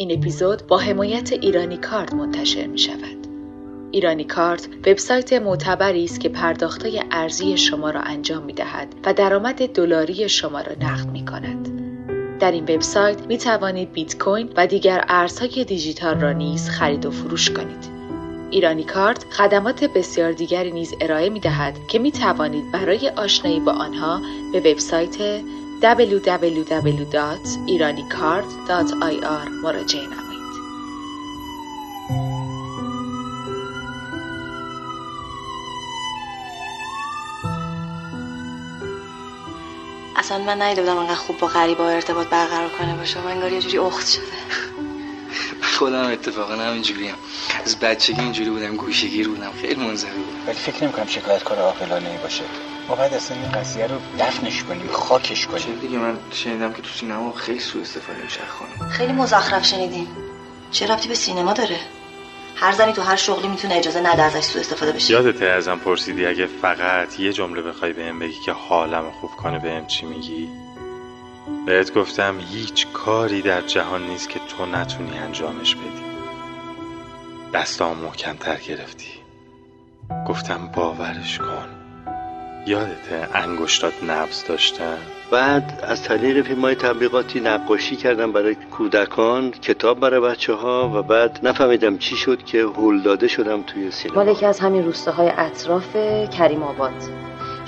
این اپیزود با حمایت ایرانی کارت منتشر می شود. ایرانی کارت وبسایت معتبری است که پرداختهای ارزی شما را انجام می دهد و درآمد دلاری شما را نقد می کند. در این وبسایت می توانید بیت کوین و دیگر ارزهای دیجیتال را نیز خرید و فروش کنید. ایرانی کارت خدمات بسیار دیگری نیز ارائه می دهد که می توانید برای آشنایی با آنها به وبسایت www.iranicard.ir مراجعه نمایید. اصلا من نیده بودم انقدر خوب با غریبا ارتباط برقرار کنه باشه و انگار یه جوری اخت شده خودم اتفاقا همینجوری هم. از بچگی اینجوری بودم گوشگیر بودم خیلی منزوی بودم ولی فکر نمی‌کنم شکایت کار عاقلانه ای باشه. ما باید اصلا این قضیه رو دفنش کنیم خاکش چه کنیم دیگه من شنیدم که تو سینما خیلی سوء استفاده میشه خانم. خیلی مزخرف شنیدیم چه ربطی به سینما داره؟ هر زنی تو هر شغلی می‌تونه اجازه نده ازش سوء استفاده بشه. یادته ازم پرسیدی اگه فقط یه جمله بخوای بهم بگی که حالم خوب کنه بهم چی میگی؟ بهت گفتم هیچ کاری در جهان نیست که تو نتونی انجامش بدی. دستام محکمتر گرفتی. گفتم باورش کن. یادته انگشتات نبز داشتن؟ بعد از طریق فیلم های تبلیغاتی نقاشی کردم برای کودکان کتاب برای بچه ها و بعد نفهمیدم چی شد که هل داده شدم توی سینما. مال یکی از همین روستاهای اطراف کریم آباد.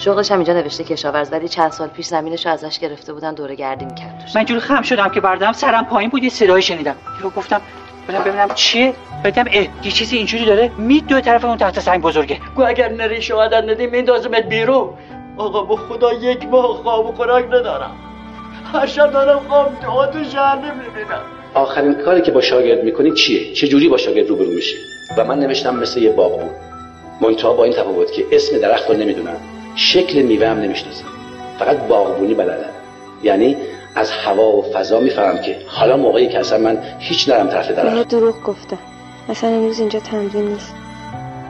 شغلش هم اینجا نوشته کشاورز ولی چند سال پیش زمینش رو ازش گرفته بودن دوره گردی می‌کرد توش من اینجوری خم شدم که بردم سرم پایین بود یه صدایی شنیدم. یهو گفتم برم ببینم چیه؟ بدم اه یه چیزی اینجوری داره؟ مید دو طرف اون تحت سنگ بزرگه. گو اگر نری شهادت ندی میندازمت بیرون. آقا به خدا یک ماه خواب و خوراک ندارم. هر شب دارم خواب تو جهنم می‌بینم. آخرین کاری که با شاگرد می‌کنی چیه؟ چه جوری با شاگرد روبرو میشی؟ و من نوشتم مثل یه باغبون. منتها با این تفاوت که اسم درخت رو نمی‌دونم. شکل میوه هم نمی‌شناسم. فقط باغبونی بلدم. یعنی از هوا و فضا می‌فهمم که حالا موقعی که اصلا من هیچ نرم طرف درخت. دروغ گفته. اصلا امروز اینجا تمرین نیست.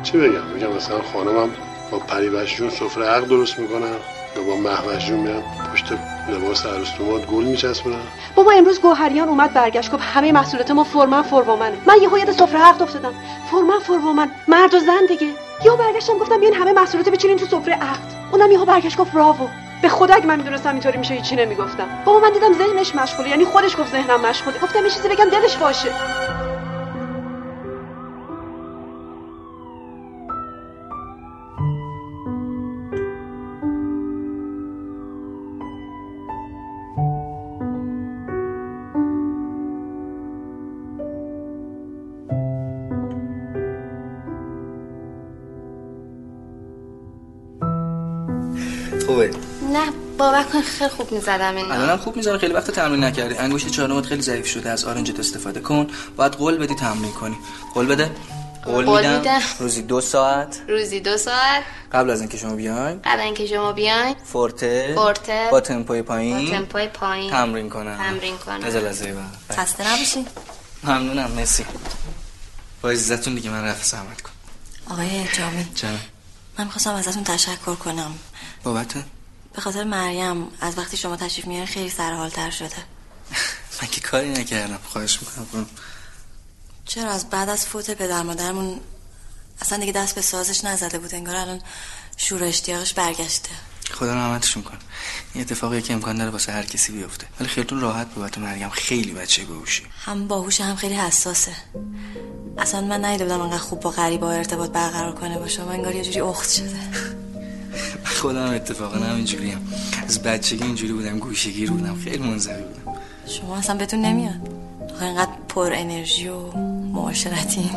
چی بگم؟ میگم مثلا خانمم با پریوش جون سفره عقل درست می‌کنن یا با محوش جون میرن پشت لباس عروس گل میچسبونن بابا امروز گوهریان اومد برگشت گفت همه محصولات ما فرمن فرومنه من یهو یاد سفره عقد افتادم. فرمن فرومن مرد و زن دیگه. یهو برگشتم گفتم بیاین همه محصولات بچینین تو سفره عقد. اونم یهو برگشت گفت براوو به خدا اگه من می‌دونستم اینطوری میشه هیچی نمی‌گفتم. بابا من دیدم ذهنش مشغوله یعنی خودش گفت ذهنم مشغوله. گفتم یه چیزی بگم دلش باشه. خیلی خوب می‌زدم این الانم خوب می‌ذاره خیلی وقت تمرین نکردی. انگشت چهارمت خیلی ضعیف شده از آرنجت استفاده کن. باید قول بدی تمرین کنی. قول بده. قول قول میدم. میدم. روزی دو ساعت. روزی دو ساعت. قبل از اینکه شما بیاین. قبل اینکه شما بیاین. فورته. فورته. با تمپوی با پایین تمپوی پایین. تمرین کنم. تمرین کنم. از لحظه بعد خسته نباشین ممنونم. مرسی. با عزتون دیگه من رفت زحمت کن آقای جامی جانم. من می‌خواستم ازتون تشکر کنم. بابت؟ به خاطر مریم از وقتی شما تشریف میارین خیلی سرحالتر شده. من که کاری نکردم خواهش می‌کنم. چرا؟ از بعد از فوت پدر مادرمون اصلا دیگه دست به سازش نزده بود انگار الان شور اشتیاقش برگشته. خدا رحمتشون کن این اتفاقی که امکان داره واسه هر کسی بیفته. ولی خیلیتون راحت بابت مریم خیلی بچه باهوشی. هم باهوشه هم خیلی حساسه. اصلا من نیده بودم انقدر خوب با غریبا ارتباط برقرار کنه باشه و انگار یه جوری اخت شده. خودم اتفاقا همینجوری هم. از بچگی اینجوری بودم گوشگیر بودم خیلی منزوی بودم. شما اصلا بهتون نمیاد؟ آخه اینقدر پر انرژی و معاشرتی.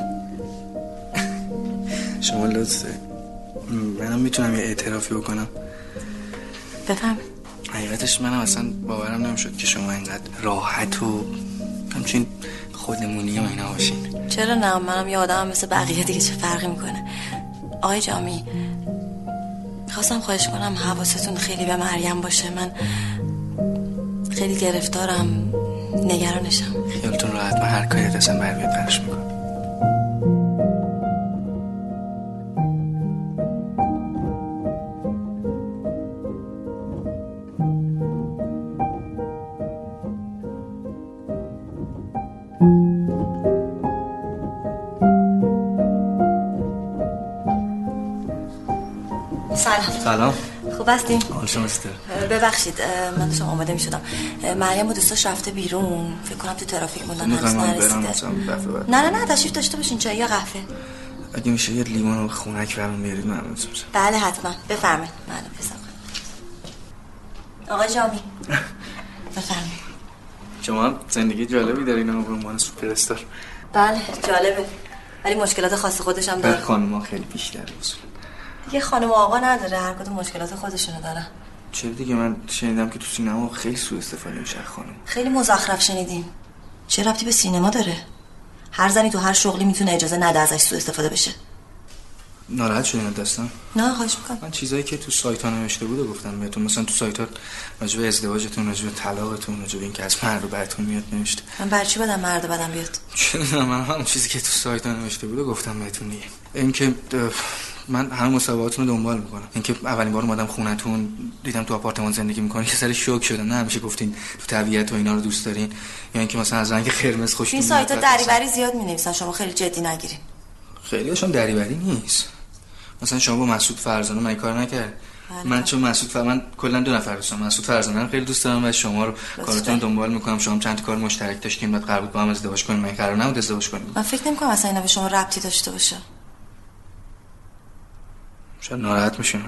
شما لطفه. منم می‌تونم یه اعترافی بکنم. بفهم حقیقتش منم اصلا باورم نمی‌شد که شما اینقدر راحت و همچین خودمونی و اینا باشین. چرا نه؟ منم یه آدمم مثل بقیه دیگه چه فرقی می‌کنه؟ آقای جامی خواستم خواهش کنم حواستون خیلی به مریم باشه. من خیلی گرفتارم. نگرانشم. خیالتون راحت. من هر کاری دستم بر بیاد برش می‌کنم. سلام. خوب هستین؟ حال شما ستر ببخشید من داشتم آماده می شدم مریم و دوستاش رفته بیرون. فکر کنم تو ترافیک موندن. هنوز من برم نرسیده. نه نه نه تشریف داشته باشین. چای یا قهوه؟ اگه میشه یه لیمون و خونک برام بیارید ممنون میشم. بله حتما. بفرمایید. معلوم حساب آقای جامی. بفرمایید. شما زندگی جالبی دارین به عنوان سوپر استار بله جالبه. ولی مشکلات خاص خودش هم داره. خانم خیلی بیشتر اصول یه خانم و آقا نداره هر کدوم مشکلات خودشونو دارن. چرا دیگه من شنیدم که تو سینما خیلی سوء استفاده میشه خانم. خیلی مزخرف شنیدیم. چه ربطی به سینما داره؟ هر زنی تو هر شغلی می‌تونه اجازه نده ازش سوء استفاده بشه. ناراحت شدین دستم نه خواهش می‌کنم. من چیزایی که تو سایت ها نوشته بوده گفتم بهتون. مثلا تو سایت ها راجع به ازدواجتون راجع به طلاقتون راجع به اینکه از مرد رو بعدتون میاد نوشته. من برای چی بدم مرد بدم بیاد؟ چه من همون چیزی که تو سایت ها نوشته بوده گفتم بهتون دیگه. اینکه من همه مسابقاتون رو دنبال می‌کنم. اینکه اولین بار اومدم خونتون دیدم تو آپارتمان زندگی می‌کنی که سر شوک شدم. نه همیشه گفتین تو طبیعت و اینا رو دوست دارین. یا اینکه مثلا از رنگ قرمز تو خوشتون این سایت. دریوری زیاد می‌نویسن شما خیلی جدی نگیرین. خیلی هاشون دریوری نیست. مثلا شما با مسعود فرزانه من کار نکرد من چون مسعود فر... من کلا دو نفر دوستم. مسعود فرزانه رو خیلی دوست دارم و شما رو کارتون دنبال می‌کنم. شما چند تا کار مشترک داشتیم بعد قرار بود با هم ازدواج کنیم. من قرار نبود ازدواج کنیم. من فکر نمی‌کنم اصلا اینا به شما ربطی داشته باشه. شاید ناراحت میشین.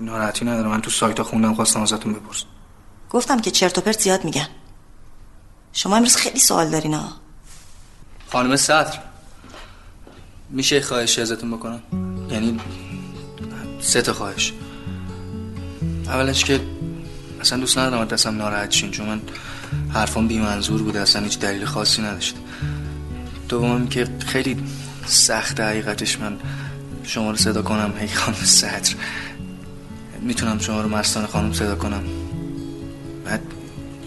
ناراحتی ندارم. من تو سایت ها خوندم خواستم ازتون بپرسم. گفتم که چرت و پرت زیاد میگن. شما امروز خیلی سوال دارین ها خانم صدر میشه خواهشی ازتون بکنم؟ یعنی سه تا خواهش. اولش که اصلا دوست ندارم دستم ناراحت شین چون من حرفام بی منظور بوده اصلا هیچ دلیل خاصی نداشت دوم که خیلی سخت حقیقتش من شما رو صدا کنم. هی خانم صدر. می‌تونم شما رو مستان خانم صدا کنم. بعد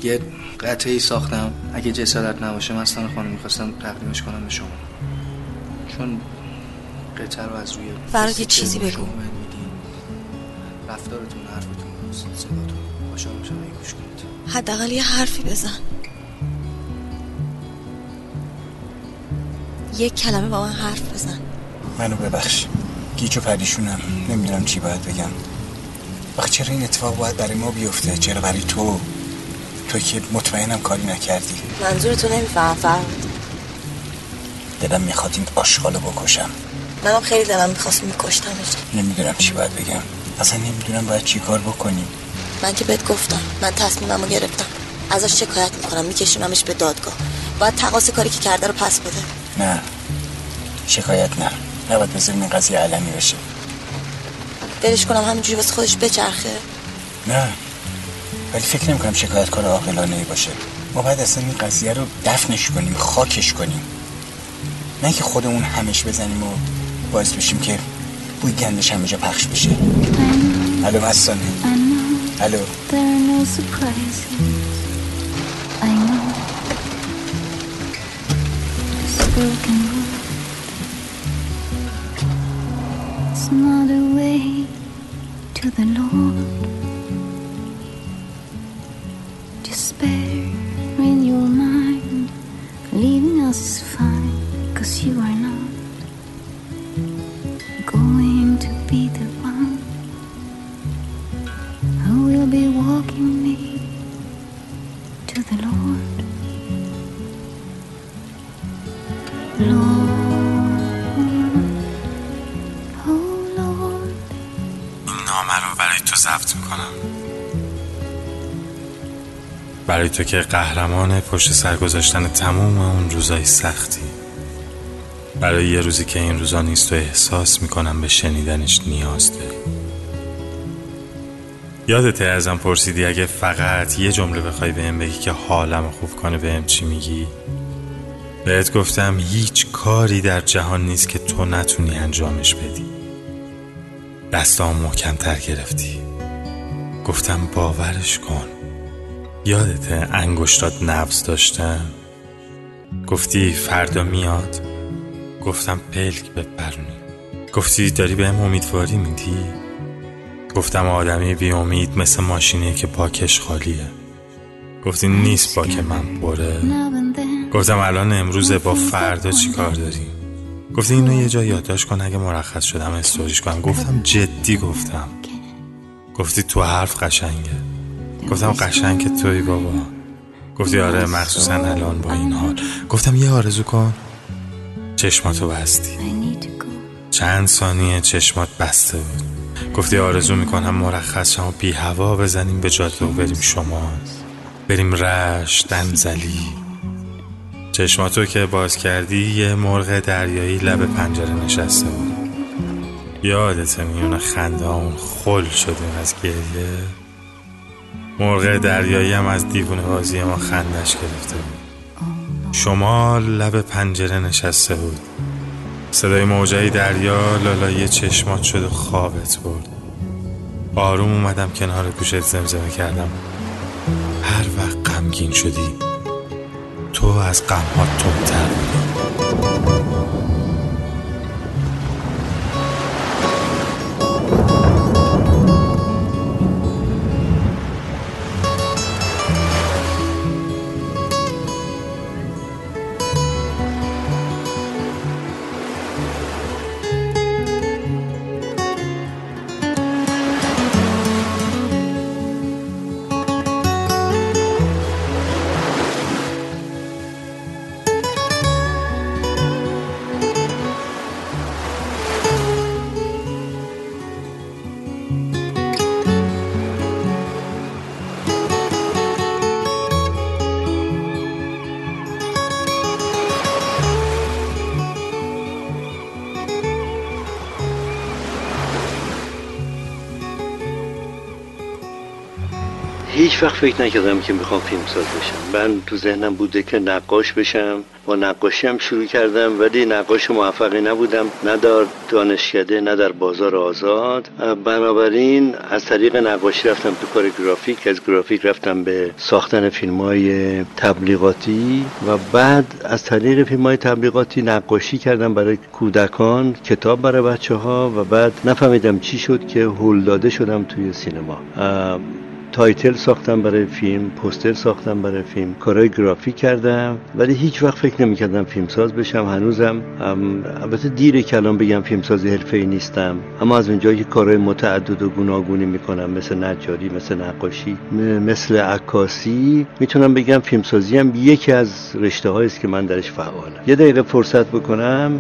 یه قطعی ساختم. اگه جسارت نباشه مستان خانم می‌خواستم تقدیمش کنم به شما. چون قطعه رو از روی فراد یه چیزی بگو. رفتارتون حرفتون صداتون. خوشحال میشم اگه گوش کنید. حداقل یه حرفی بزن. یک کلمه با من حرف بزن. منو ببخش. گیج و پریشونم. نمی‌دونم چی باید بگم. آخه چرا این اتفاق باید برای ما بیفته؟ چرا برای تو؟ تو که مطمئنم کاری نکردی. منظور تو نمیفهم دلم می‌خواد این آشغالو بکشم. منم خیلی دلم می‌خواست میکشتمش. نمی‌دونم چی باید بگم. اصلا نمی‌دونم باید چی کار بکنیم من که بهت گفتم من تصمیممو گرفتم. ازش شکایت می‌کنم میکشونمش به دادگاه. باید تقاس کاری که کرده رو پس بده. نه. شکایت نه. نباید بذاریم این قضیه علمی بشه ولش کنم همینجوری واسه خودش بچرخه. نه. ولی فکر نمی کنم شکایت کار عاقلانه ای باشه. ما باید اصلا این قضیه رو دفنش کنیم خاکش کنیم. نه که خودمون همش بزنیم و باعث بشیم که بوی گندش همه جا پخش بشه. الو مستانه الو. Broken the Lord. برای تو که قهرمان پشت سر گذاشتن تموم اون روزای سختی. برای یه روزی که این روزا نیست و احساس می‌کنم به شنیدنش نیاز داری. یادته ازم پرسیدی اگه فقط یه جمله بخوای بهم بگی که حالم خوب کنه بهم چی میگی؟ بهت گفتم هیچ کاری در جهان نیست که تو نتونی انجامش بدی. دستام محکمتر گرفتی. گفتم باورش کن. یادته انگشتات نبز داشتم گفتی فردا میاد. گفتم پلک بپرونی. گفتی داری بهم امیدواری میدی؟ گفتم آدمی بی امید مثل ماشینیه که باکش خالیه. گفتی نیست باک من پره. گفتم الان امروزه با فردا چی کار داری؟ گفتی اینو یه جا یادداشت کن اگه مرخص شدم استوریش کنم. گفتم جدی گفتم. گفتی تو حرف قشنگه. گفتم قشنگ توی بابا. گفتی آره مخصوصا الان با این حال. گفتم یه آرزو کن. چشماتو بستی. چند ثانیه چشمات بسته بود. گفتی آرزو می‌کنم مرخص شما بی هوا بزنیم به جاده و بریم شما. بریم رش دنزلی. چشماتو که باز کردی یه مرغ دریایی لب پنجره نشسته بود. یادت میونه خنده اون خل شدیم از گریه؟ مرغ دریایی هم از دیوونه بازی ما خندش گرفته بود. شما لب پنجره نشسته بود. صدای موجای دریا لالای چشمات شد و خوابت برد. آروم اومدم کنار گوشت زمزمه کردم. هر وقت غمگین شدی تو از غمها تندتر بودی وقت فکر نکردم که می‌خوام فیلمساز بشم. من تو ذهنم بوده که نقاش بشم. با نقاشی هم شروع کردم ولی نقاش موفقی نبودم. نه در دانشکده نه در بازار آزاد. بنابراین از طریق نقاشی رفتم تو کار گرافیک. از گرافیک رفتم به ساختن فیلم های تبلیغاتی و بعد از طریق فیلم های تبلیغاتی نقاشی کردم برای کودکان کتاب برای بچه ها و بعد نفهمیدم چی شد که هول داده شدم توی سینما. تایتل ساختم برای فیلم پوستر ساختم برای فیلم کارهای گرافیک کردم ولی هیچ وقت فکر نمی‌کردم فیلمساز بشم. هنوزم البته دیره کلام بگم فیلمساز حرفه‌ای نیستم. اما از اونجایی که کارهای متعدد و گوناگونی می‌کنم مثل نجاری مثل نقاشی مثل عکاسی می‌تونم بگم فیلمسازی هم یکی از رشته است که من درش فعالم. یه دقیقه فرصت بکنم.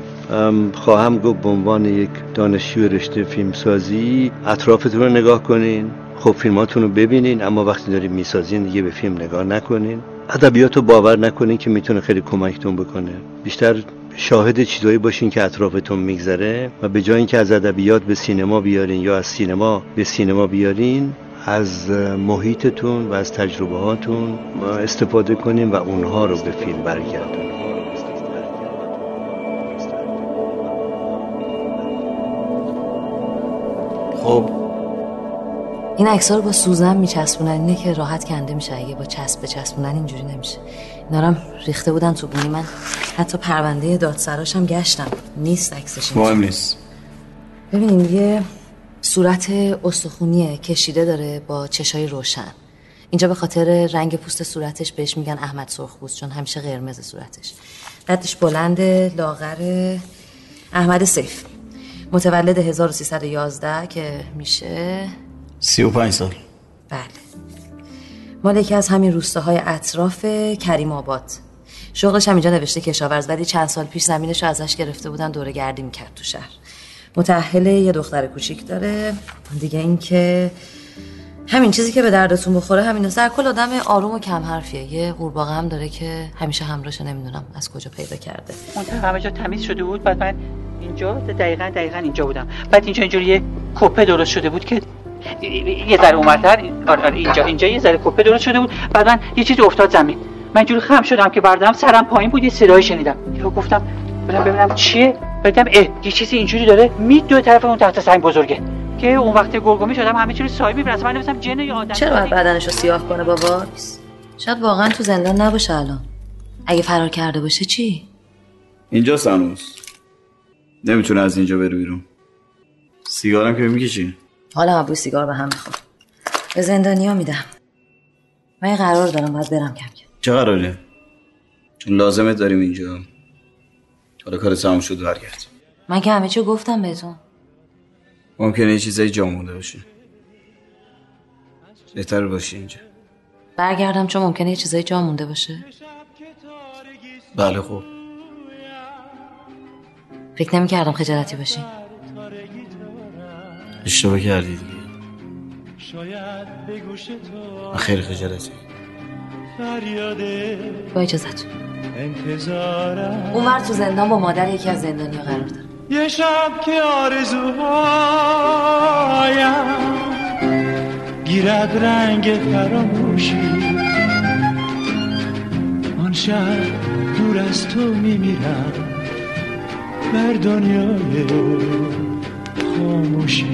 خواهم گفت به عنوان یک دانشجوی رشته فیلمسازی اطرافتون رو نگاه کنین. خب فیلماتون رو ببینین اما وقتی دارین می‌سازین دیگه به فیلم نگاه نکنین. ادبیات رو باور نکنین که می‌تونه خیلی کمکتون بکنه. بیشتر شاهد چیزایی باشین که اطرافتون میگذره و به جای اینکه از ادبیات به سینما بیارین یا از سینما به سینما بیارین از محیطتون و از تجربه هاتون استفاده کنین و اونها رو به فیلم برگردونین. خب این عکس رو با سوزن میچسبونن اینه که راحت کنده میشه. اگه با چسب بچسبونن اینجوری نمیشه. اینا ریخته بودن تو بونی من حتی پرونده دادسراشم گشتم. نیست عکسش مهم نیست. ببینین یه صورت استخونیه کشیده داره با چشای روشن. اینجا به خاطر رنگ پوست صورتش بهش میگن احمد سرخپوست چون همیشه قرمز صورتش. قدش بلند لاغر احمد سیف. متولد 1311 که میشه سی و پنج سال. بله. مال یکی از همین روستاهای اطراف کریم آباد. شغلش هم اینجا نوشته کشاورز ولی چند سال پیش زمینش رو ازش گرفته بودن دوره گردی می‌کرد تو شهر. متأهل یه دختر کوچیک داره. دیگه اینکه همین چیزی که به دردتون بخوره همین در کل آدم آروم و کم حرفیه. یه قورباغه هم داره که همیشه همراهش نمی‌دونم از کجا پیدا کرده. اون همه جا تمیز شده بود بعد من اینجا دقیقا دقیقا اینجا بودم. بعد اینجا اینجوری یه کپه درست شده بود که یه ذره اومدتر آره آره اینجا اینجا یه ذره کپه درست شده بود. بعد من یه چیزی افتاد زمین. من جوری خم شدم که بردم سرم پایین بود یه صدایی شنیدم. یهو گفتم برم ببینم چیه؟ بعدم اه یه چیزی اینجوری داره. می دو طرف اون تحت سنگ بزرگه. که اون وقت گرگومی شدم همه چیز سایه می‌بینم من نمیستم جن یا آدم چرا باید بدنشو سیاه کنه بابا؟ شاید واقعا تو زندان نباشه الان. اگه فرار کرده باشه چی؟ اینجا سانوس. نمی‌تونه از اینجا بره بیرون. سیگارم که می‌کشی. حالا بوی سیگار به هم میخور به زندانیا میدم. من یه قرار دارم باید برم کم کم. چه قراره؟ چون لازمه داریم اینجا. حالا کار تمام شد برگرد. من که همه چی گفتم بهتون. ممکنه یه چیزایی جا مونده باشه. بهتر باشی اینجا. برگردم چون ممکنه یه چیزایی جا مونده باشه. بله خب فکر نمی کردم خجالتی باشی اشتباه کردی دیگه. من خیلی خجالتی با اجازت اونور تو زندان با مادر یکی از زندانیا قرار داره یه شب که آرزوهایم گیرد رنگ فراموشی. آن شب دور از تو میمیرم بر دنیای خاموشی.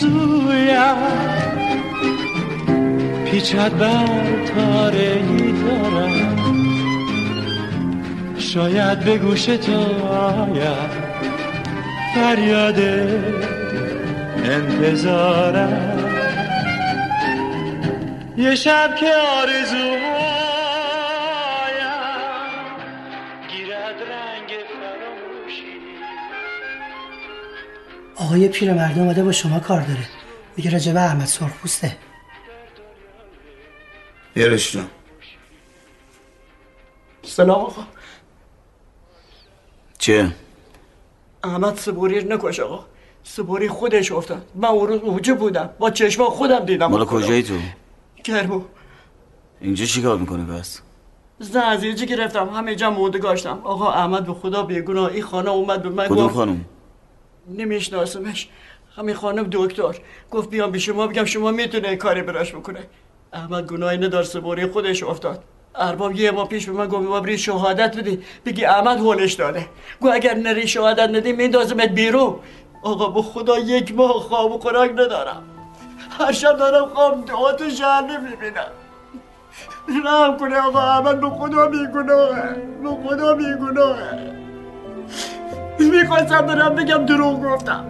سویم. پیچد بر تارگی دارم. شاید به گوش تو آید فریاد انتظارم. یه شب که آرزوهایم آقای پیرمرد اومده با شما کار داره. میگه راجب احمد سرخپوسته بیارش جان سلام آقا. چیه؟ احمد سبوری نکش آقا. سبوری خودش افتاد. من اون روز اونجا بودم. با چشما خودم دیدم. مالا کجایی تو؟ کرمو اینجا چی کار می‌کنه پس؟ زن از اینجا گرفتم همه جا مونده گاشتم آقا احمد به خدا بیگناه این خانه اومد به من کدوم گفت خانم؟ نمیشناسمش. همین خانم دکتر. گفت بیام به شما بگم شما می‌تونه کاری براش بکنه احمد گناهی ندار سبوری خودش افتاد. ارباب یه ماه پیش به من گفت ما بری شهادت بدی. بگی احمد هولش داده. گو اگر نری شهادت ندی میندازمت بیرون. آقا به خدا یک ماه خواب و خوراک ندارم. هر شب دارم خواب دعاتو شهر نمی‌بینم رحم کنه آقا احمد به خدا بیگناهه به خدا بیگناهه می‌خواستم برم بگم دروغ گفتم.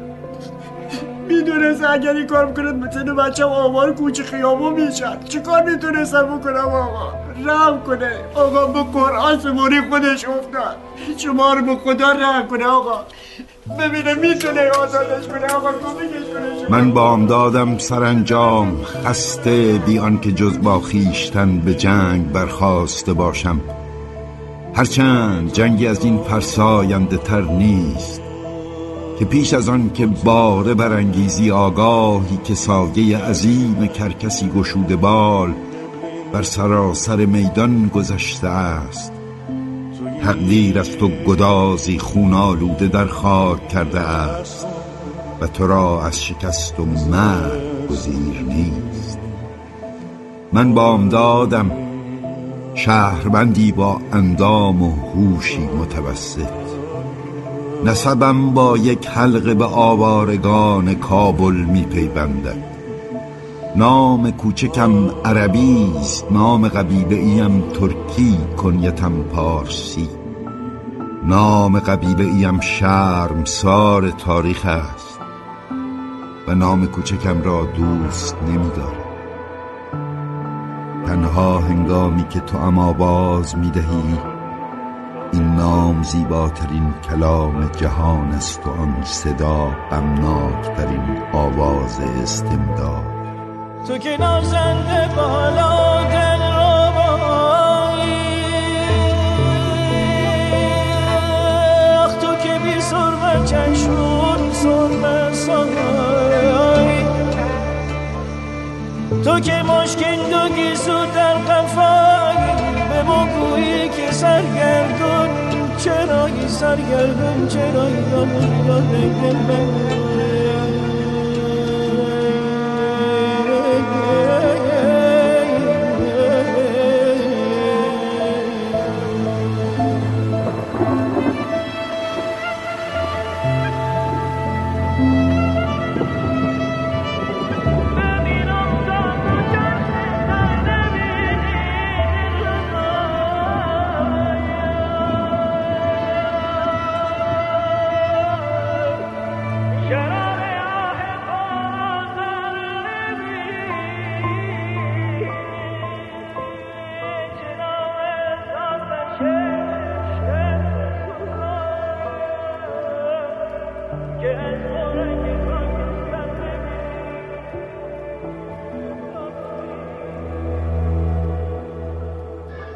می‌دونست اگر این کار بکنه مثل بچه آوار کوچه خیابو می‌شد چی کار می‌تونستم بکنم آقا؟ رحم کنه. آقا به قرآن سموری خودش افتاد. شما رو به خدا رحم کنه آقا. ببینه می‌تونه آزادش کنه. آقا کنه. من بامدادم سرانجام خسته بیان که جز با خیشتن به جنگ برخواسته باشم. هرچند جنگی از این فرساینده تر نیست که پیش از آن که باره برانگیزی آگاهی که سایه عظیم کرکسی گشوده بال بر سراسر میدان گذشته است. تقدیر از تو گدازی خون آلوده در خاک کرده است و تو را از شکست و مرگ گزیر نیست. من بامدادم شهربندی با اندام و هوشی متوسط. نسبم با یک حلقه به آوارگان کابل می پیوندد نام کوچکم عربی است نام قبیله ایم ترکی کنیتم پارسی. نام قبیله ایم شرمسار تاریخ است. و نام کوچکم را دوست نمیدارم. تنها هنگامی که تو اما باز می‌دهی این نام زیباترین کلام جهان است و آن صدا غمناکترین آواز استمداد. تو که نازنده بالا دل آخ تو که بی سرمه چشون سرمه سای تو که مشکین دو گیسو در قفای به ما گویی که سرگردون. چرایی سرگردون چرایی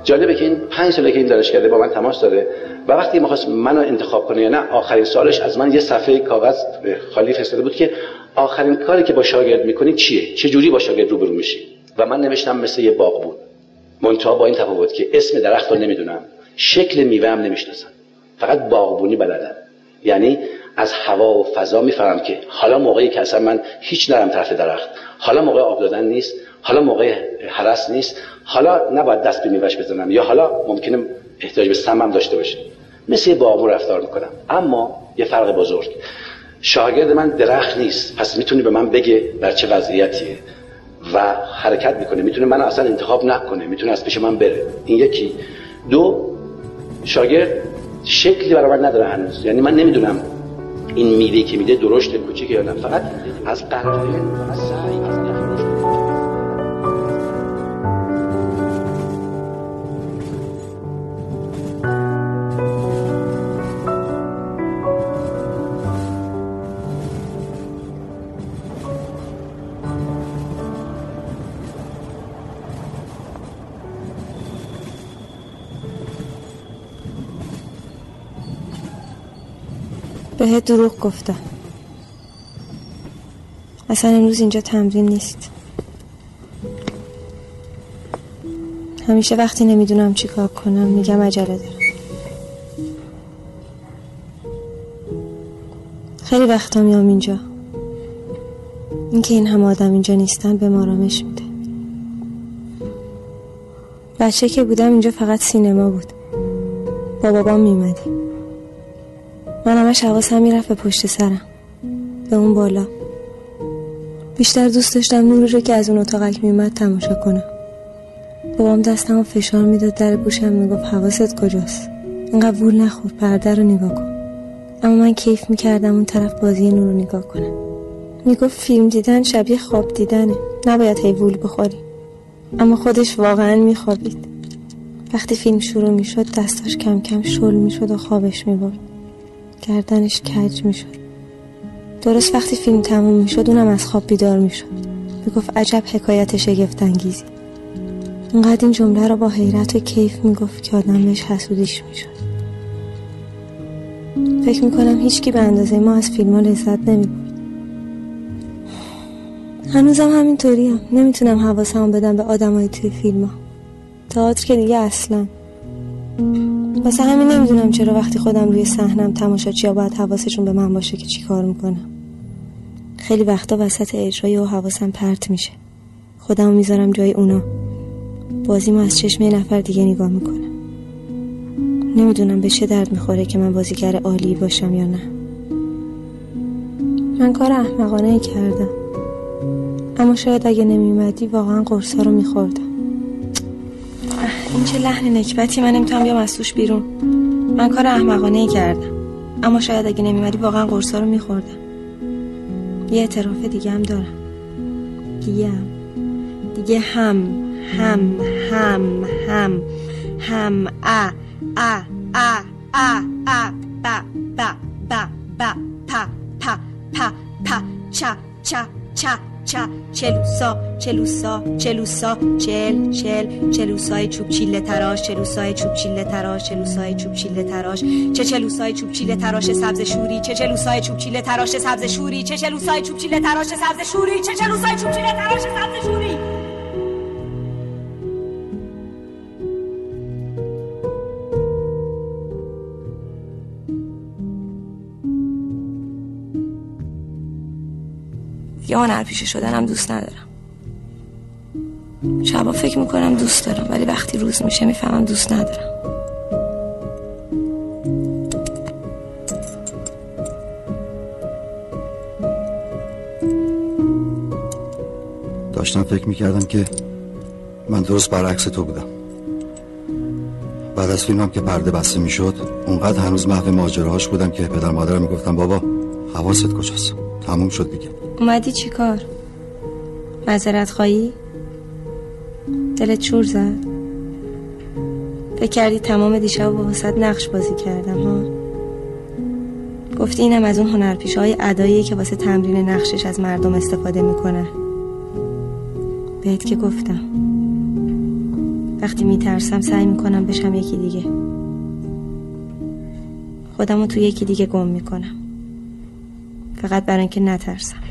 جالبه که این پنج ساله که این دانشکده با من تماس داره و وقتی می‌خواست منو انتخاب کنه یا نه آخرین سالش از من یه صفحه کاغذ خالی فرستاده بود که آخرین کاری که با شاگرد می‌کنی چیه؟ چه جوری با شاگرد روبرو میشی؟ و من نوشتم مثل یه باغ بود. منتها با این تفاوت که اسم درخت رو نمی‌دونم شکل میوه هم نمی‌شناسم. فقط باغبونی بلدم. یعنی از هوا و فضا می‌فهمم که حالا موقعی که اصلا من هیچ نرم طرف درخت حالا موقع آب دادن نیست حالا موقع حرس نیست. حالا نباید دست به میوهش بزنم یا حالا ممکنه احتیاج به سمم داشته باشه. مثل یه باغبون رفتار می‌کنم. اما یه فرق بزرگ. شاگرد من درخت نیست. پس می‌تونی به من بگه در چه وضعیتیه. و حرکت می‌کنه. می‌تونه من اصلا انتخاب نکنه. می‌تونه از پیش من بره. این یکی. دو شاگرد شکلی برای نداره هنوز. یعنی من نمی‌دونم این میوه که میده درشت کوچیکه یا نه. فقط از قرائن فقط سعی. از دروغ گفتم. اصلا امروز اینجا تمرین نیست. همیشه وقتی نمی‌دونم چی کار کنم میگم عجله دارم. خیلی وقتا میام اینجا. اینکه این همه آدم اینجا نیستن به آرامش میده. بچه که بودم اینجا فقط سینما بود. با بابام میمدیم همش حواسم می‌رفت به پشت سرم. به اون بالا. بیشتر دوست داشتم نوری رو که از اون اتاقک میومد تماشا کنم. بابام دستم فشار می‌داد در گوشم می‌گفت حواست کجاست؟ اینقدر وول نخور پرده رو نگاه کن. اما من کیف می‌کردم اون طرف بازی نور رو نگاه کنم. می‌گفت فیلم دیدن شبیه خواب دیدنه. نباید هی وول بخوری. اما خودش واقعا میخوابید. وقتی فیلم شروع می‌شد دستاش کم کم شل می‌شد و خوابش می‌برد. گردنش کج می‌شد. درست وقتی فیلم تموم می‌شد اونم از خواب بیدار می‌شد. می‌گفت عجب حکایت شگفت انگیزی اونقدر این جمله رو با حیرت و کیف می‌گفت که آدم بهش حسودیش می‌شد. فکر می‌کنم هیچکی به اندازه ما از فیلم ها لذت نمی‌برد. هنوزم همینطوری هم نمی‌تونم حواسمو بدم به آدمای توی فیلم ها تئاتر که دیگه اصلا. واسه همین نمی‌دونم چرا وقتی خودم روی صحنم تماشاچیا باید حواسشون به من باشه که چی کار می‌کنم. خیلی وقتا وسط اجرای و حواسم پرت میشه. خودم می‌ذارم جای اونا. بازیمو از چشم یه نفر دیگه نگاه می‌کنم نمی‌دونم به چه درد می‌خوره که من بازیگر عالی باشم یا نه. من کار احمقانه کردم. اما شاید اگه نمیومدی واقعا قرصا رو میخوردم. این چه لحن نکبتی من نمی‌تونم بیام از توش بیرون. من کار احمقانه ای کردم. اما شاید اگه نمیمدی واقعا قرصا رو میخوردم. یه اعتراف دیگه هم دارم. دیگه هم. دیگه هم. هم هم هم. هم. ا ا ا ا ا با با با با پا پا پا پا چا چا چا چا چلوسا چلوسا چلوسا چل چل چلوسای چوب چیله تراش چلوسای چوب چیله تراش چلوسای چوب چیله تراش. چه چلوسای چوب چیله تراش سبز شوری چه چلوسای چوب چیله تراش سبز شوری چه چلوسای چوب چیله تراش سبز شوری چه چلوسای چوب چیله تراش سبز شوری. دیگه هنرپیشه شدنم دوست ندارم. شبا فکر می‌کنم دوست دارم ولی وقتی روز میشه می‌فهمم دوست ندارم. داشتم فکر می‌کردم که من درست برعکس تو بودم. بعد از فیلمم که پرده بسته می‌شد اونقدر هنوز محو ماجراهاش بودم که پدر مادرم می‌گفتم بابا حواست کجاست؟ تموم شد دیگه. اومدی چی کار؟ مذارت خواهی؟ دلت چور زد؟ فکر کردی تمام دیشب با وسط نقش بازی کردم ها؟ گفتی اینم از اون هنرپیشه های اداییه که واسه تمرین نقشش از مردم استفاده می‌کنه بهت که گفتم وقتی میترسم سعی می‌کنم بشم یکی دیگه خودمو تو یکی دیگه گم می‌کنم فقط برای اینکه نترسم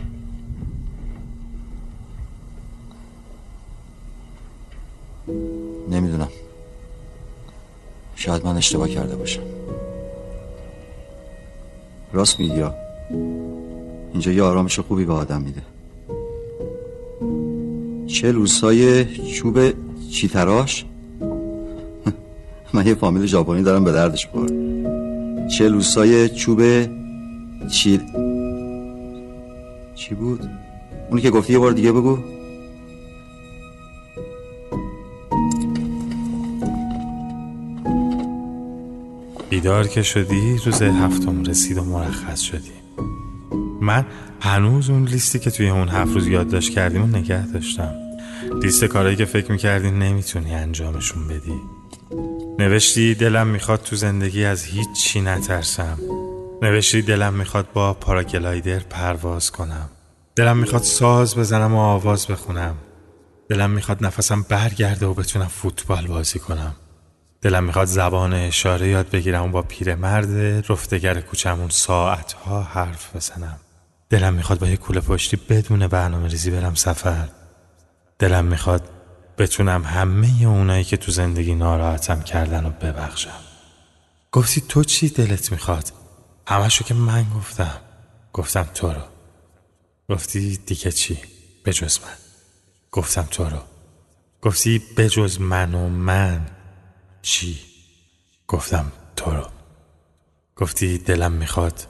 شاید من اشتباه کرده باشم. راست میگی یا؟ اینجا یه آرامش خوبی به آدم میده. چه روسای چوب چیتراش؟ من یه فامیل ژاپنی دارم به دردش بخور چه روسای چوب چی چی بود؟ اونی که گفتی یه بار دیگه بگو. بیدار که شدی روز هفتم رسید و مرخص شدی. من هنوز اون لیستی که توی اون هفت روز یادداشت کردیم و نگه داشتم. لیست کارهایی که فکر می‌کردی نمی‌تونی انجامشون بدی. نوشتی دلم می‌خواد تو زندگی از هیچ چی نترسم. نوشتی دلم می‌خواد با پاراگلایدر پرواز کنم. دلم می‌خواد ساز بزنم و آواز بخونم. دلم می‌خواد نفسم برگرده و بتونم فوتبال بازی کنم. دلم می‌خواد زبان اشاره یاد بگیرم و با پیرمرد رفتگر کوچمون ساعتها حرف بزنم. دلم می‌خواد با یه کوله پشتی بدون برنامه ریزی برم سفر. دلم می‌خواد بتونم همه اونایی که تو زندگی ناراحتم کردن و ببخشم. گفتی تو چی دلت می‌خواد؟ همشو که من گفتم. گفتم تو رو. گفتی دیگه چی؟ بجز من. گفتم تو رو. گفتی بجز من و من. چی؟ گفتم تو رو. گفتی دلم می‌خواد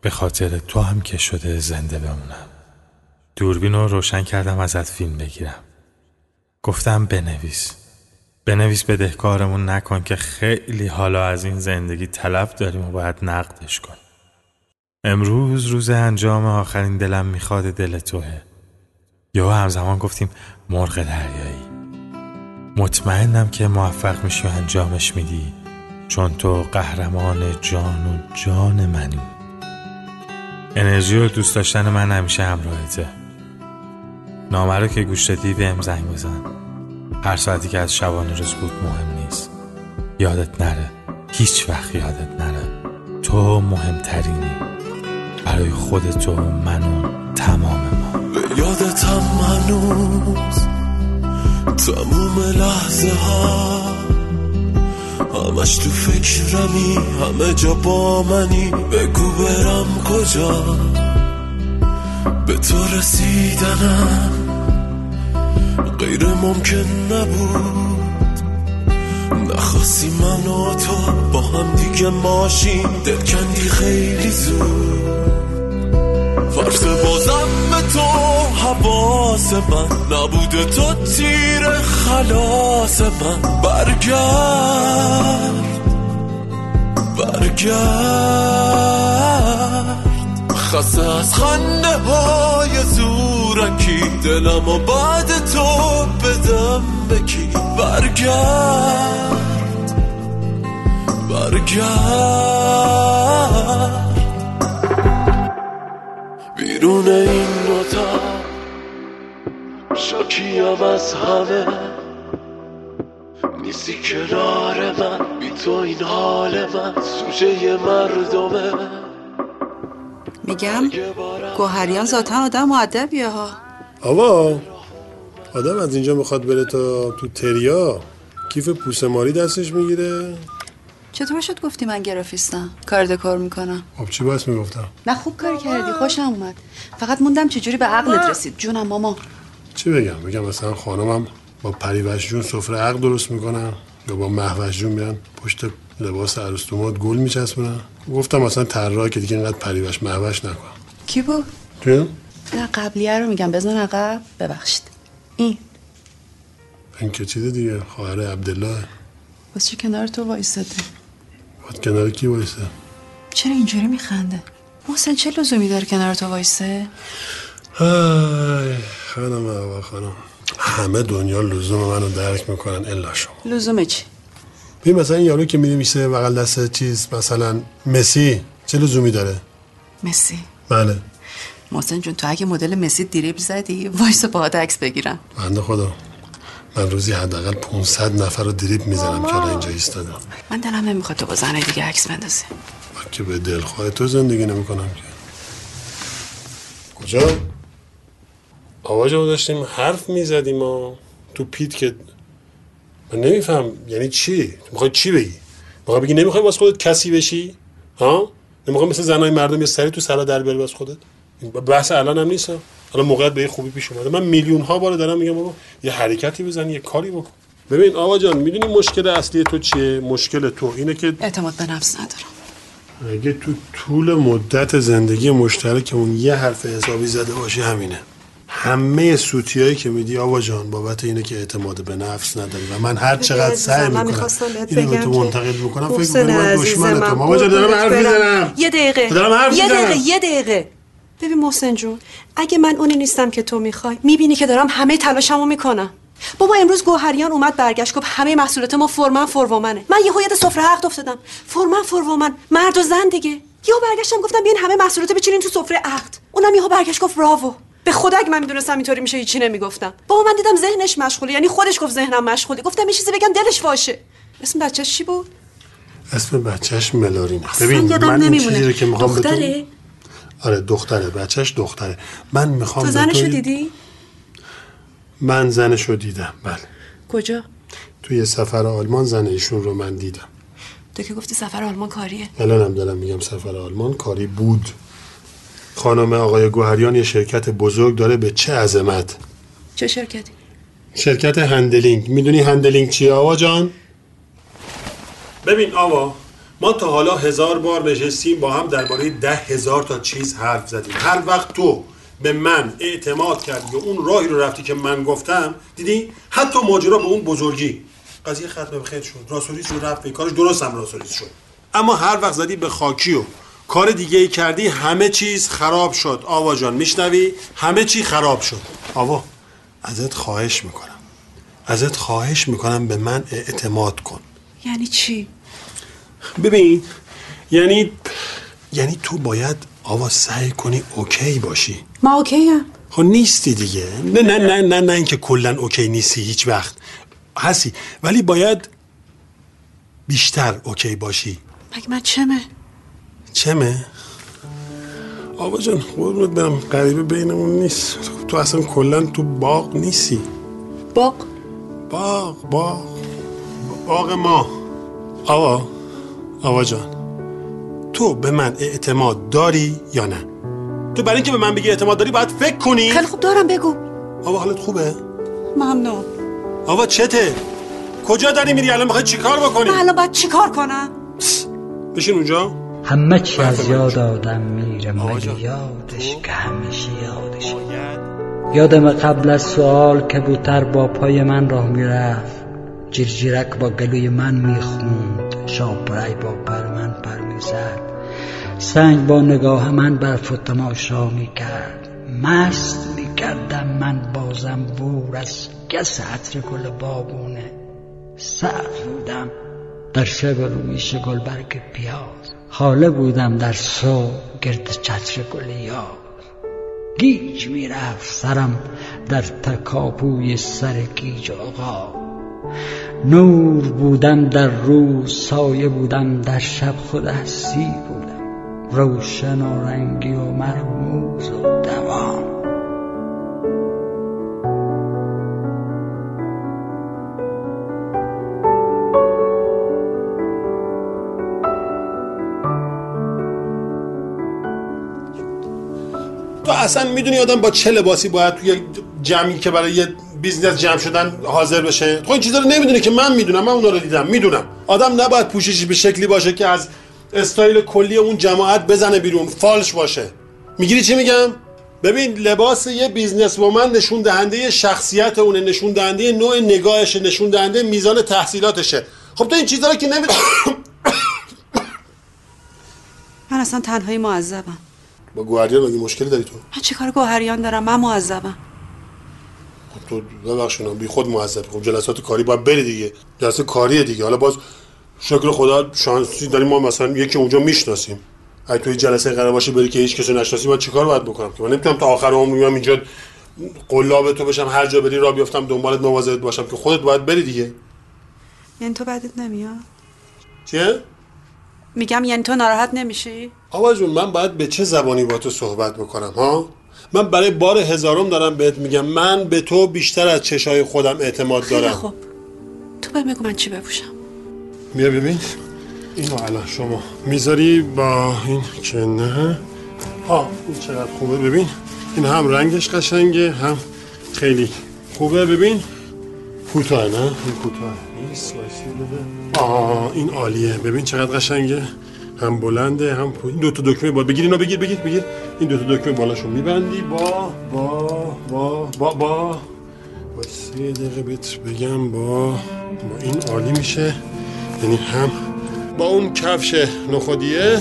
به خاطر تو هم که شده زنده بمونم. دوربین رو روشن کردم ازت فیلم بگیرم. گفتم بنویس. بنویس بدهکارمون نکن که خیلی حالا از این زندگی طلب داریم و باید نقدش کن. امروز روز انجام آخرین دلم می‌خواد دل توه. یا همزمان گفتیم مرغ دریایی. مطمئنم که موفق میشی و انجامش میدی چون تو قهرمان جان و جان منی. انرژی و دوست داشتن من همیشه همراهته. نامه رو که گوش دادی بهم زنگ بزن. هر ساعتی که از شبانه روز بود مهم نیست. یادت نره. هیچ وقت یادت نره. تو مهمترینی. برای خودت و من و تمام ما. یادتم هنوز تموم لحظه ها. همش تو فکرمی همه جا با منی. بگو برم کجا؟ به تو رسیدنم غیر ممکن نبود. نخواستی من و تو با هم دیگه ماشین. دلکندی خیلی زود. فرس بازم به تو حواس من. نبوده تو تیر خلاص من. برگرد برگرد. خسته از خنده های زورکی. دلم و بعد تو بدم بکی. برگرد برگرد. بیرون این دوتا شاکیم از همه. نیستی کنار من بی تو این حال من سوژه مردمه. میگم گوهریان ذاتا آدم معدبیه ها. آوا آدم از اینجا می‌خواد بره تا تو تریا. کیف پوسماری دستش می‌گیره. چطور شد گفتی من گرافیستم؟ کار دکار می‌کنم. خب چی باید می‌گفتم؟ نه خوب کار کردی خوشم اومد. فقط موندم چجوری به عقلت رسید. جونم ماما. چی بگم؟ بگم مثلا خانمم با پریوش جون سفره عقل درست می‌کنن یا با محوش جون میان پشت لباس عروس دومات گل میچسبونن. گفتم مثلا طراح که دیگه اینقدر پریوش محوش نکن. کی بود؟ تو نه قبلیه رو میگم. بزن عقب. ببخشید. این. این که چیز دیگه خواهر عبدالله. واسه چی کنار تو وایستاده باید کنار کی وایسه؟ چرا اینجوری میخنده؟ محسن چه لزومی داره کنار تو وایسه؟ های خانم آقا خانم. همه دنیا لزوم منو درک می‌کنن الا شما. لزوم چی؟ ببین مثلا این یارو که میری میشه بغل دست چیز مثلا مسی چه لزومی داره؟ مسی. بله. محسن جون تو اگه مدل مسی دریبل زدی وایس با عکس بگیرم. بنده خدا. من روزی حداقل 500 نفر رو دریب می‌زنم که الان اینجا ایستادم. من دلم نمی‌خواد تو با زن دیگه عکس بندازی. من که به دلخواه تو زندگی نمی‌کنم که. کجا؟ آواز رو داشتیم حرف می‌زدیم و تو پیت که من نمیفهم یعنی چی؟ می‌خوای چی بگی؟ می‌خوای بگی نمی‌خوای واسه خودت کسی بشی؟ ها؟ نمی‌خوای مثل زنای مردم یه سری تو سرا در بیاری واسه خودت؟ بحث الان هم نیست. حالا موقعیت به خوبی پیش اومده. من میلیون ها بار دارم میگم بابا یه حرکتی بزن یه کاری بکن. ببین آقا جان می‌دونی مشکل اصلی تو چیه؟ مشکل تو اینه که اعتماد به نفس ندارم. اگه تو طول مدت زندگی مشترکمون یه حرف حسابی زده باشه همینه. همه سوتیایی که میدی آوا جان بابت اینه که اعتماد به نفس نداری و من هر چقدر سعی می‌کنم اینو تو که منتقد بکنم فکر می‌کنی من دشمنتم. من آوا جان دارم حرف. می‌زنم. یه دقیقه. دارم حرف یه. دقیقه یه دقیقه. ببین محسن جون اگه من اونی نیستم که تو می‌خوای می‌بینی که دارم همه تلاشمو می‌کنم. بابا امروز گوهریان اومد برگشت گفت همه محصولات ما فرمن فرومنه من یهو یاد سفره عقد افتادم. فرمن فرومن مرد و زن دیگه. یهو برگشتم گفتم بیاین همه محصولات بچینین تو سفره عقد. اونم یهو برگشت گفت براوو به خدا اگه من می‌دونستم اینطوری میشه هیچی نمی‌گفتم. بابا من دیدم ذهنش مشغوله یعنی خودش گفت ذهنم مشغوله. گفتم یه چیزی بگم دلش باشه اسم بچه‌ش چی بود؟ اسم بچهش ملارینه اصلا ببین من این نمیمونه. چیزی رو که می‌خوام آره دختره بچهش دختره. من می‌خوام تو زنشو دیدی؟ من زنشو دیدم بله. کجا؟ توی سفر آلمان زن ایشون رو من دیدم. تو که گفتی سفر آلمان کاریه. الان هم دارم میگم سفر آلمان کاری بود. خانم آقای گوهریان یه شرکت بزرگ داره به چه عظمت؟ چه شرکتی؟ شرکت handling. می‌دونی handling چیه آوا جان؟ ببین آوا ما تا حالا هزار بار نشستیم با هم درباره ده هزار تا چیز حرف زدیم. هر وقت تو به من اعتماد کردی و اون راهی رو رفتی که من گفتم دیدی؟ حتی ماجرا به اون بزرگی. قضیه ختم به خیر شد. راست و ریس رو رفت کارش درست هم راست و ریس شد. اما هر وقت زدی به خاکی و کار دیگه ای کردی همه چیز خراب شد. آوا جان میشنوی؟ همه چی خراب شد. آوا ازت خواهش می‌کنم. ازت خواهش می‌کنم به من اعتماد کن. یعنی چی؟ ببین یعنی یعنی تو باید آوا سعی کنی OK باشی. من OK ام خب نیستی دیگه. نه نه نه نه نه اینکه کلا OK نیستی هیچ وقت. هستی ولی باید بیشتر OK باشی. مگه من چمه؟ چمه؟ آقا جان قربونت برم. غریبه بینمون نیست. تو اصلا کلا تو باغ نیستی. باغ؟ باغ باغ. باغ ما. آقا. آقا جان. تو به من اعتماد داری یا نه؟ تو برای اینکه به من بگی اعتماد داری باید فکر کنی. خیلی خوب دارم بگو. آقا حالت خوبه؟ ممنون. آقا چته؟ کجا داری میری؟ الان می‌خوای چیکار بکنی؟ من الان باید چیکار کنم؟ بشین اونجا. همه چی از یاد آدم میره مگه یادش که همیشه یادش یادم قبل از سوال کبوتر با پای من راه می‌رفت. جیرجیرک با گلوی من می‌خوند. شاپرای با پر من پر می‌زد. سنگ با نگاه من برف و تماشا می‌کرد. مست می‌کردم من بازم بور از گس عطر گل بابونه. سرف بودم. در شب رویش گل برگ پیاز. حاله بودم در صبح گرد چتر گل یاز گیج می‌رفت سرم در تکاپوی سر گیج نور بودم در روز سایه بودم در شب خود هستی بودم. روشن و رنگی و مرموز و دوام. تو اصلا می‌دونی آدم با چه لباسی باید توی جمعی که برای یه business جمع شدن حاضر بشه. تو این چیزا رو نمی‌دونی که من می‌دونم من اونا رو دیدم. می‌دونم. آدم نباید پوششی به شکلی باشه که از استایل کلی اون جماعت بزنه بیرون فالش باشه. می‌گیری چی میگم؟ ببین لباس یه business woman نشون دهنده شخصیت اونه نشون دهنده نوع نگاهشه نشون دهنده میزان تحصیلاتشه. خب تو این چیزا رو که نمی‌دونی. من اصلا تنهایی معذبم. با گوهریان مگه مشکلی داری تو؟ من چه کار گوهریان دارم؟ من معذبم. تو ببخشید بی خود معذب خب جلسات کاری باید بری دیگه. جلسه کاریه دیگه. حالا باز شکر خدا شانسی داریم ما مثلا یکی اونجا می‌شناسیم. اگه توی جلسه قرار باشه بری که هیچ کسی نشناسی من چیکار باید بکنم که؟ من نمی‌تونم تا آخر عمر میام اینجا قلاب تو بشم هر جا بری را بیفتم دنبالت مواظبت باشم که خودت باید بری دیگه. یعنی تو بدت نمیاد؟ چیه؟ میگم یعنی تو ناراحت نمیشی؟ آقا جون من باید به چه زبانی با تو صحبت بکنم ها؟ من برای بار هزارم دارم بهت میگم من به تو بیشتر از چشای خودم اعتماد دارم. خوب. تو بهم بگو من چی بپوشم. بیا ببین. اینو الان شما می‌ذاری با این که نه. ها این چقدر خوبه. ببین این هم رنگش قشنگه هم خیلی خوبه. ببین کوتاه نه؟ این کوتاه نیست. آه این عالیه. ببین چقدر قشنگه. هم بلنده هم. این دو تا دکمه بالا بگیر. اینو بگیر بگیر بگیر. این دو تا دکمه بالاشو میبندی. با با با با با. وایسی یه دقیقه بهت بگم با با این عالی میشه. یعنی هم با اون کفش نخودیه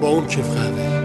با اون کیف قهوه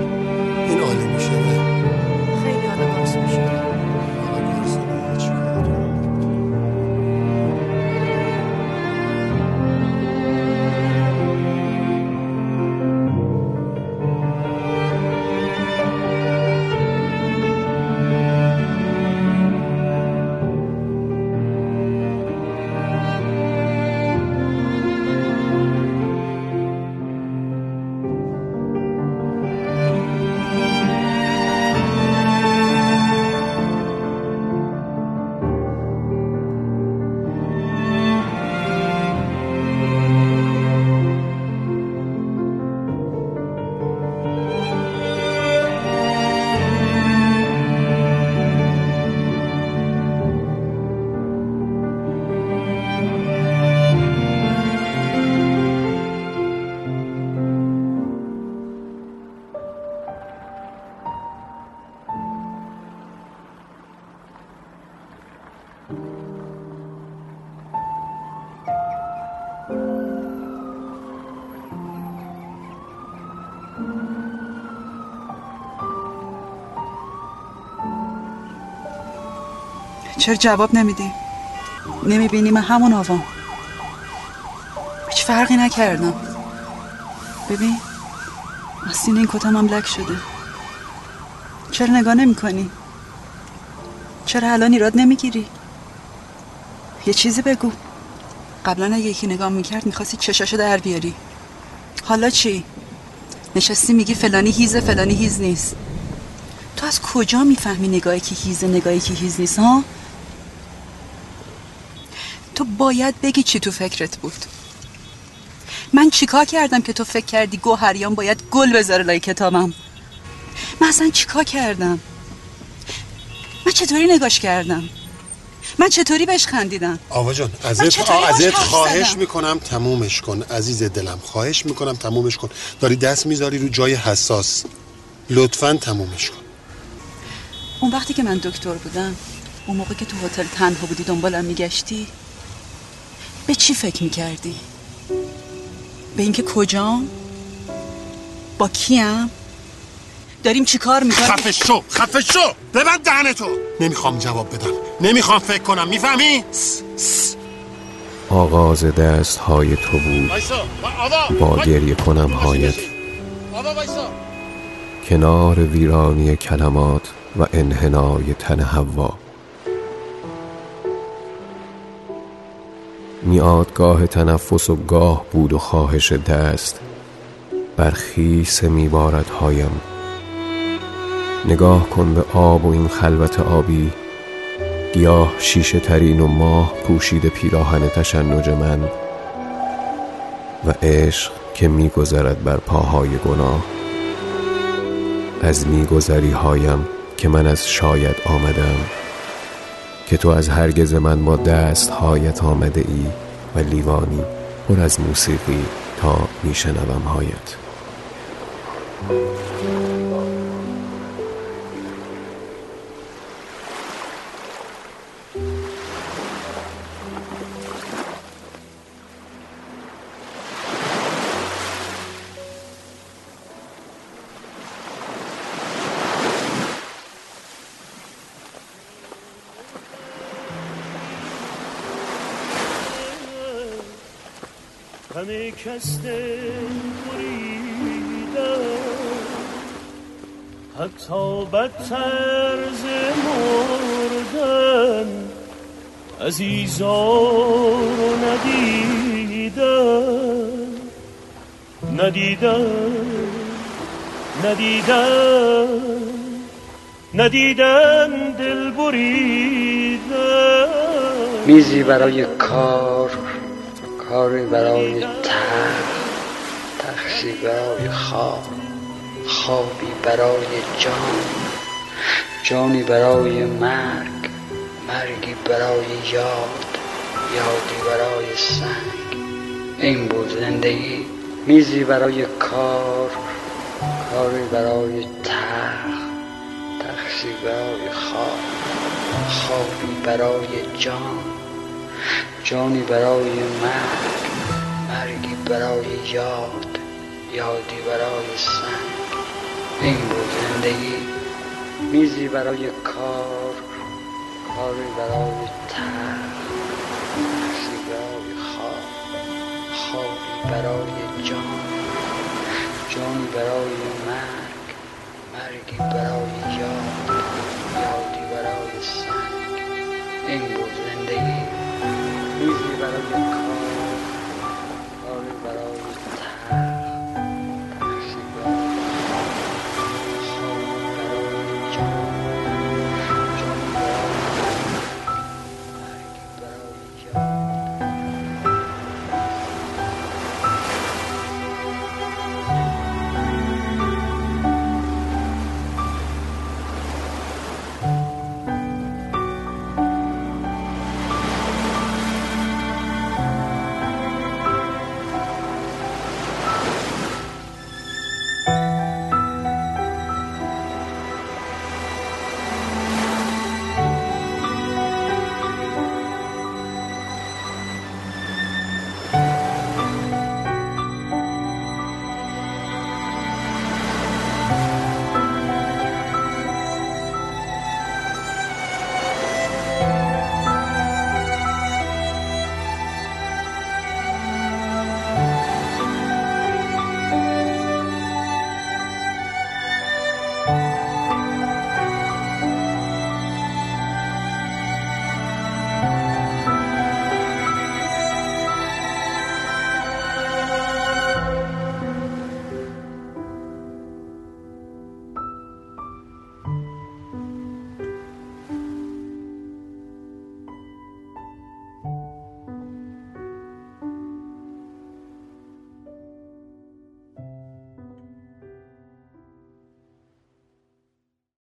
چرا جواب نمیدی نمی‌بینی من همون آوام هیچ فرقی نکردم ببین آستین این کتم هم لک شده چرا نگاه نمی کنی؟ چرا الان ایراد نمی‌گیری؟ یه چیزی بگو قبلا اگه یکی نگاه می‌کرد می‌خواستی چشاشو در بیاری حالا چی؟ نشستی میگی فلانی هیزه فلانی هیز نیست تو از کجا می‌فهمی نگاهی که هیزه نگاهی که هیز نیست ها؟ باید بگی چی تو فکرت بود. من چیکار کردم که تو فکر کردی گوهریان باید گل بذاره لای کتابم؟ من اصلا چیکار کردم؟ من چطوری نگاش کردم؟ من چطوری بهش خندیدم؟ آوا جان ازت ازت خواهش زدم؟ می‌کنم تمومش کن. عزیز دلم خواهش می‌کنم تمومش کن. داری دست می‌ذاری رو جای حساس. لطفا تمومش کن. اون وقتی که من دکتر بودم اون موقع که تو هتل تنها بودی دنبالم میگشتی؟ به چی فکر می‌کردی؟ به اینکه کجام؟ با کیم؟ داریم چی کار می‌کنیم؟ خفه شو خفه شو! ببند دهنتو نمی‌خوام جواب بدم. نمی‌خوام فکر کنم. می‌فهمی؟ آغاز دست های تو بود. با گریه کنم هایت. کنار ویرانی کلمات و انحنای تن هوا میادگاه تنفس و گاه بود و خواهش دست. بر خیس میبارد هایم نگاه کن به آب و این خلوت آبی. گیاه شیشه ترین و ماه پوشیده پیراهن تشنج من. و عشق که میگذرد بر پاهای گناه. از میگذری هایم که من از شاید آمدم. که تو از هرگز من با دست هایت آمده ای و لیوانی پر از موسیقی تا میشنوم هایت. کس بریدن حتی بدتر ز مردن عزیزا رو ندیدن ندیدن ندیدن ندیدن دل بریدن میزی برای کار. کاری برای تخت تخشی برای خواب خوابی برای جان جانی برای مرگ مرگی برای یاد یادی برای سنگ. این بود زندگی میزی برای کار کاری برای تخت تخشی برای خواب خوابی برای جان. جانی برای مرگ مرگی برای یاد یادی برای سنگ. این بود زندگی میزی برای کار کاری برای تخت تخشی برای خواب خوابی برای جان. جانی برای مرگ مرگی برای یاد یادی برای سنگ. این بود زندگی. Easy battle, get caught. Oh, new battle.